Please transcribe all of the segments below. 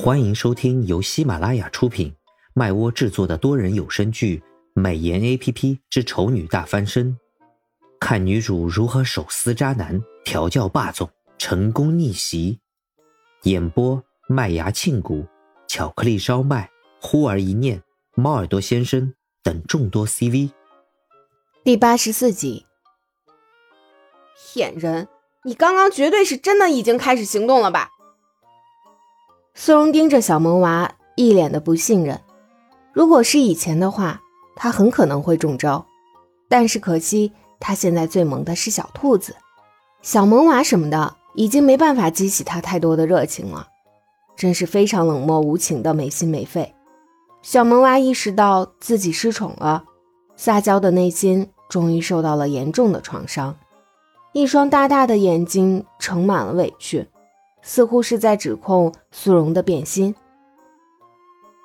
欢迎收听由喜马拉雅出品、麦窝制作的多人有声剧《美颜 A P P 之丑女大翻身》，看女主如何手撕渣男、调教霸总、成功逆袭。演播：麦芽庆谷、巧克力烧麦、忽而一念、猫耳朵先生等众多 C V。第八十四集，骗人！你刚刚绝对是真的已经开始行动了吧？苏荣盯着小萌娃，一脸的不信任。如果是以前的话，他很可能会中招。但是可惜，他现在最萌的是小兔子，小萌娃什么的已经没办法激起他太多的热情了。真是非常冷漠无情的没心没肺。小萌娃意识到自己失宠了，撒娇的内心终于受到了严重的创伤，一双大大的眼睛盛满了委屈。似乎是在指控苏荣的变心。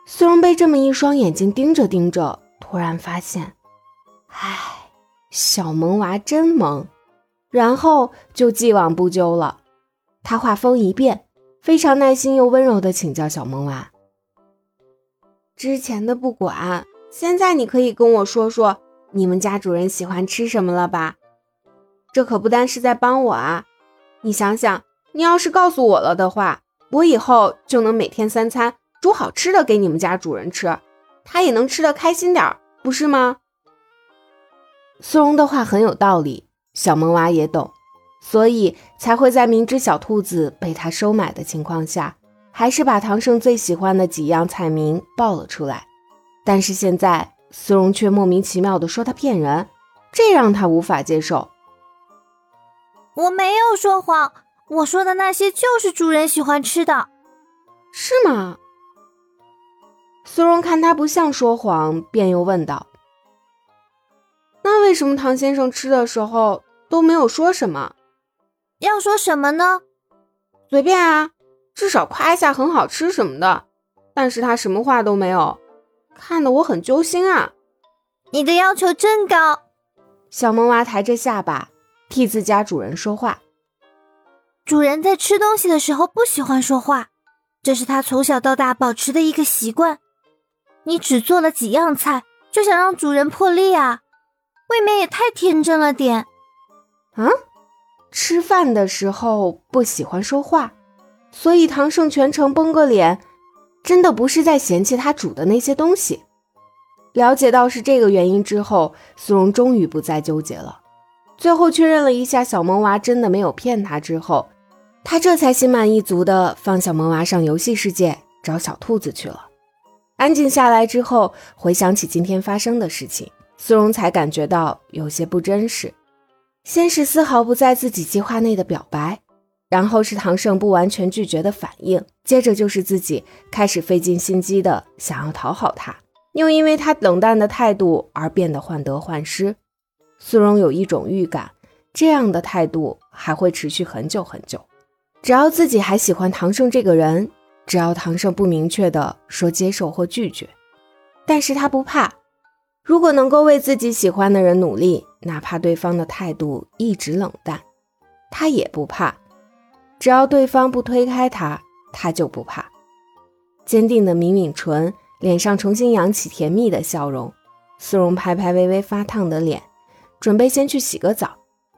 苏荣被这么一双眼睛盯着盯着，突然发现，唉，小萌娃真萌，然后就既往不咎了。他话锋一变，非常耐心又温柔的请教小萌娃：“之前的不管，现在你可以跟我说说你们家主人喜欢吃什么了吧？这可不单是在帮我啊，你想想。”你要是告诉我了的话，我以后就能每天三餐煮好吃的给你们家主人吃，他也能吃得开心点儿，不是吗？苏荣的话很有道理，小萌娃也懂，所以才会在明知小兔子被他收买的情况下，还是把唐胜最喜欢的几样菜名报了出来。但是现在苏荣却莫名其妙地说他骗人，这让他无法接受。我没有说谎。我说的那些就是主人喜欢吃的，是吗？苏荣看他不像说谎，便又问道：“那为什么唐先生吃的时候都没有说什么？要说什么呢？随便啊，至少夸一下很好吃什么的。但是他什么话都没有，看得我很揪心啊！你的要求真高。”小萌娃抬着下巴替自家主人说话。主人在吃东西的时候不喜欢说话，这是他从小到大保持的一个习惯。你只做了几样菜，就想让主人破例啊？未免也太天真了点。啊，吃饭的时候不喜欢说话，所以唐胜全程绷个脸，真的不是在嫌弃他煮的那些东西。了解到是这个原因之后，苏荣终于不再纠结了。最后确认了一下小萌娃真的没有骗他之后。他这才心满意足地放小萌娃上游戏世界找小兔子去了。安静下来之后，回想起今天发生的事情，苏荣才感觉到有些不真实。先是丝毫不在自己计划内的表白，然后是唐胜不完全拒绝的反应，接着就是自己开始费尽心机的想要讨好他，又因为他冷淡的态度而变得患得患失。苏荣有一种预感，这样的态度还会持续很久很久。只要自己还喜欢唐胜这个人，只要唐胜不明确的说接受或拒绝，但是他不怕。如果能够为自己喜欢的人努力，哪怕对方的态度一直冷淡，他也不怕。只要对方不推开他，他就不怕。坚定的抿抿唇，脸上重新扬起甜蜜的笑容。苏荣拍拍微微发烫的脸，准备先去洗个澡，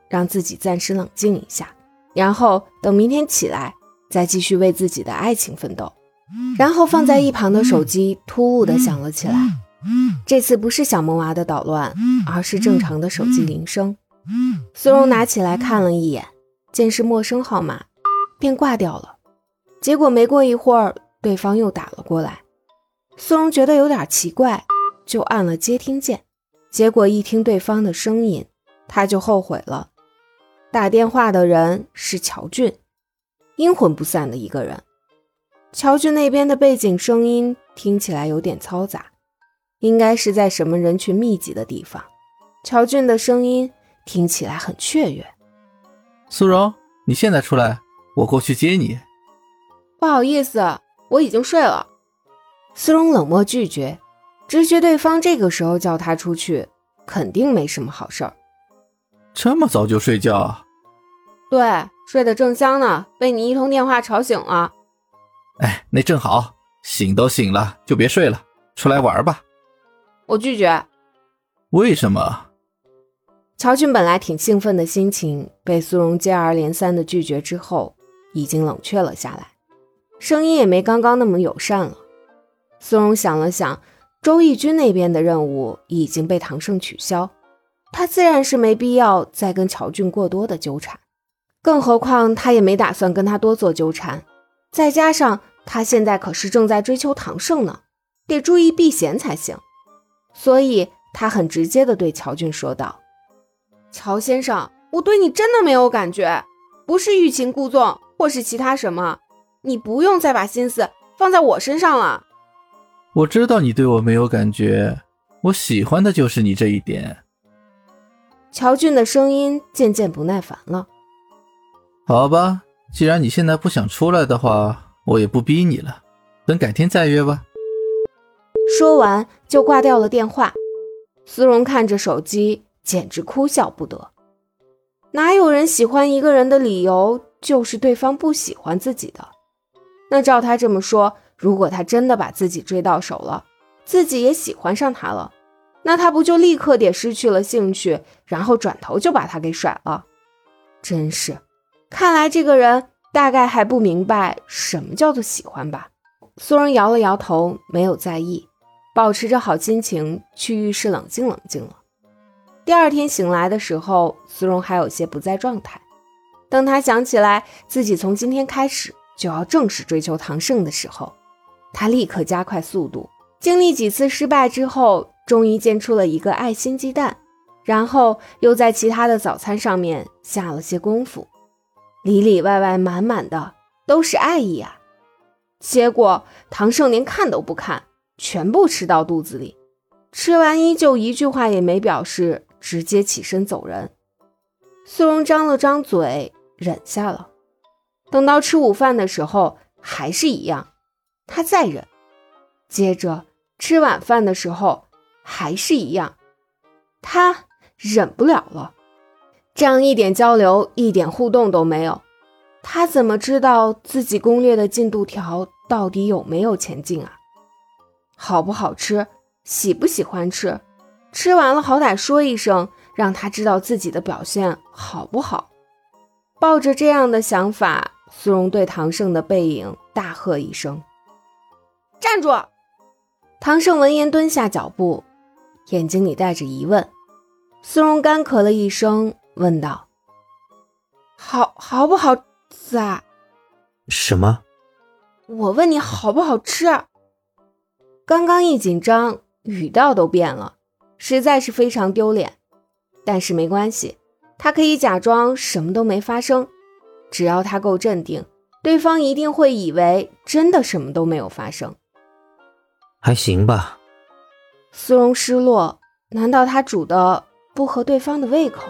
让自己暂时冷静一下。然后等明天起来，再继续为自己的爱情奋斗。然后放在一旁的手机突兀的响了起来，这次不是小萌娃的捣乱，而是正常的手机铃声。苏荣拿起来看了一眼，见是陌生号码，便挂掉了。结果没过一会儿，对方又打了过来。苏荣觉得有点奇怪，就按了接听键。结果一听对方的声音，他就后悔了。打电话的人是乔俊，阴魂不散的一个人。乔俊那边的背景声音听起来有点嘈杂，应该是在什么人群密集的地方。乔俊的声音听起来很雀跃。苏荣，你现在出来，我过去接你。不好意思，我已经睡了。苏荣冷漠拒绝，直觉对方这个时候叫他出去，肯定没什么好事儿。这么早就睡觉？对，睡得正香呢，被你一通电话吵醒了。哎，那正好，醒都醒了，就别睡了，出来玩吧。我拒绝。为什么？乔俊本来挺兴奋的心情，被苏荣接二连三的拒绝之后，已经冷却了下来，声音也没刚刚那么友善了。苏荣想了想，周轶君那边的任务已经被唐胜取消，他自然是没必要再跟乔俊过多的纠缠，更何况他也没打算跟他多做纠缠。再加上他现在可是正在追求唐胜呢，得注意避嫌才行。所以他很直接的对乔俊说道：“乔先生，我对你真的没有感觉，不是欲擒故纵或是其他什么，你不用再把心思放在我身上了。”我知道你对我没有感觉，我喜欢的就是你这一点。乔俊的声音渐渐不耐烦了。好吧，既然你现在不想出来的话，我也不逼你了，等改天再约吧。说完就挂掉了电话。苏荣看着手机，简直哭笑不得。哪有人喜欢一个人的理由就是对方不喜欢自己的？那照他这么说，如果他真的把自己追到手了，自己也喜欢上他了，那他不就立刻得失去了兴趣，然后转头就把他给甩了？真是，看来这个人大概还不明白什么叫做喜欢吧。苏荣摇了摇头，没有在意。保持着好心情去浴室冷静冷静了。第二天醒来的时候，苏荣还有些不在状态。等他想起来自己从今天开始就要正式追求唐胜的时候，他立刻加快速度。经历几次失败之后，终于煎出了一个爱心鸡蛋，然后又在其他的早餐上面下了些功夫，里里外外满满的都是爱意啊！结果唐胜连看都不看。全部吃到肚子里，吃完依旧一句话也没表示，直接起身走人。苏荣张了张嘴，忍下了。等到吃午饭的时候，还是一样，他再忍。接着吃晚饭的时候，还是一样，他忍不了了。这样一点交流、一点互动都没有，他怎么知道自己攻略的进度条到底有没有前进啊？好不好吃，喜不喜欢吃，吃完了好歹说一声，让他知道自己的表现好不好。抱着这样的想法，苏荣对唐胜的背影大喝一声：“站住！”唐胜闻言蹲下脚步，眼睛里带着疑问。苏荣干咳了一声，问道：“好好不好吃啊？”“什么？”“我问你好不好吃。”刚刚一紧张，语调都变了，实在是非常丢脸。但是没关系，他可以假装什么都没发生，只要他够镇定，对方一定会以为真的什么都没有发生。还行吧。苏荣失落，难道他煮的不合对方的胃口？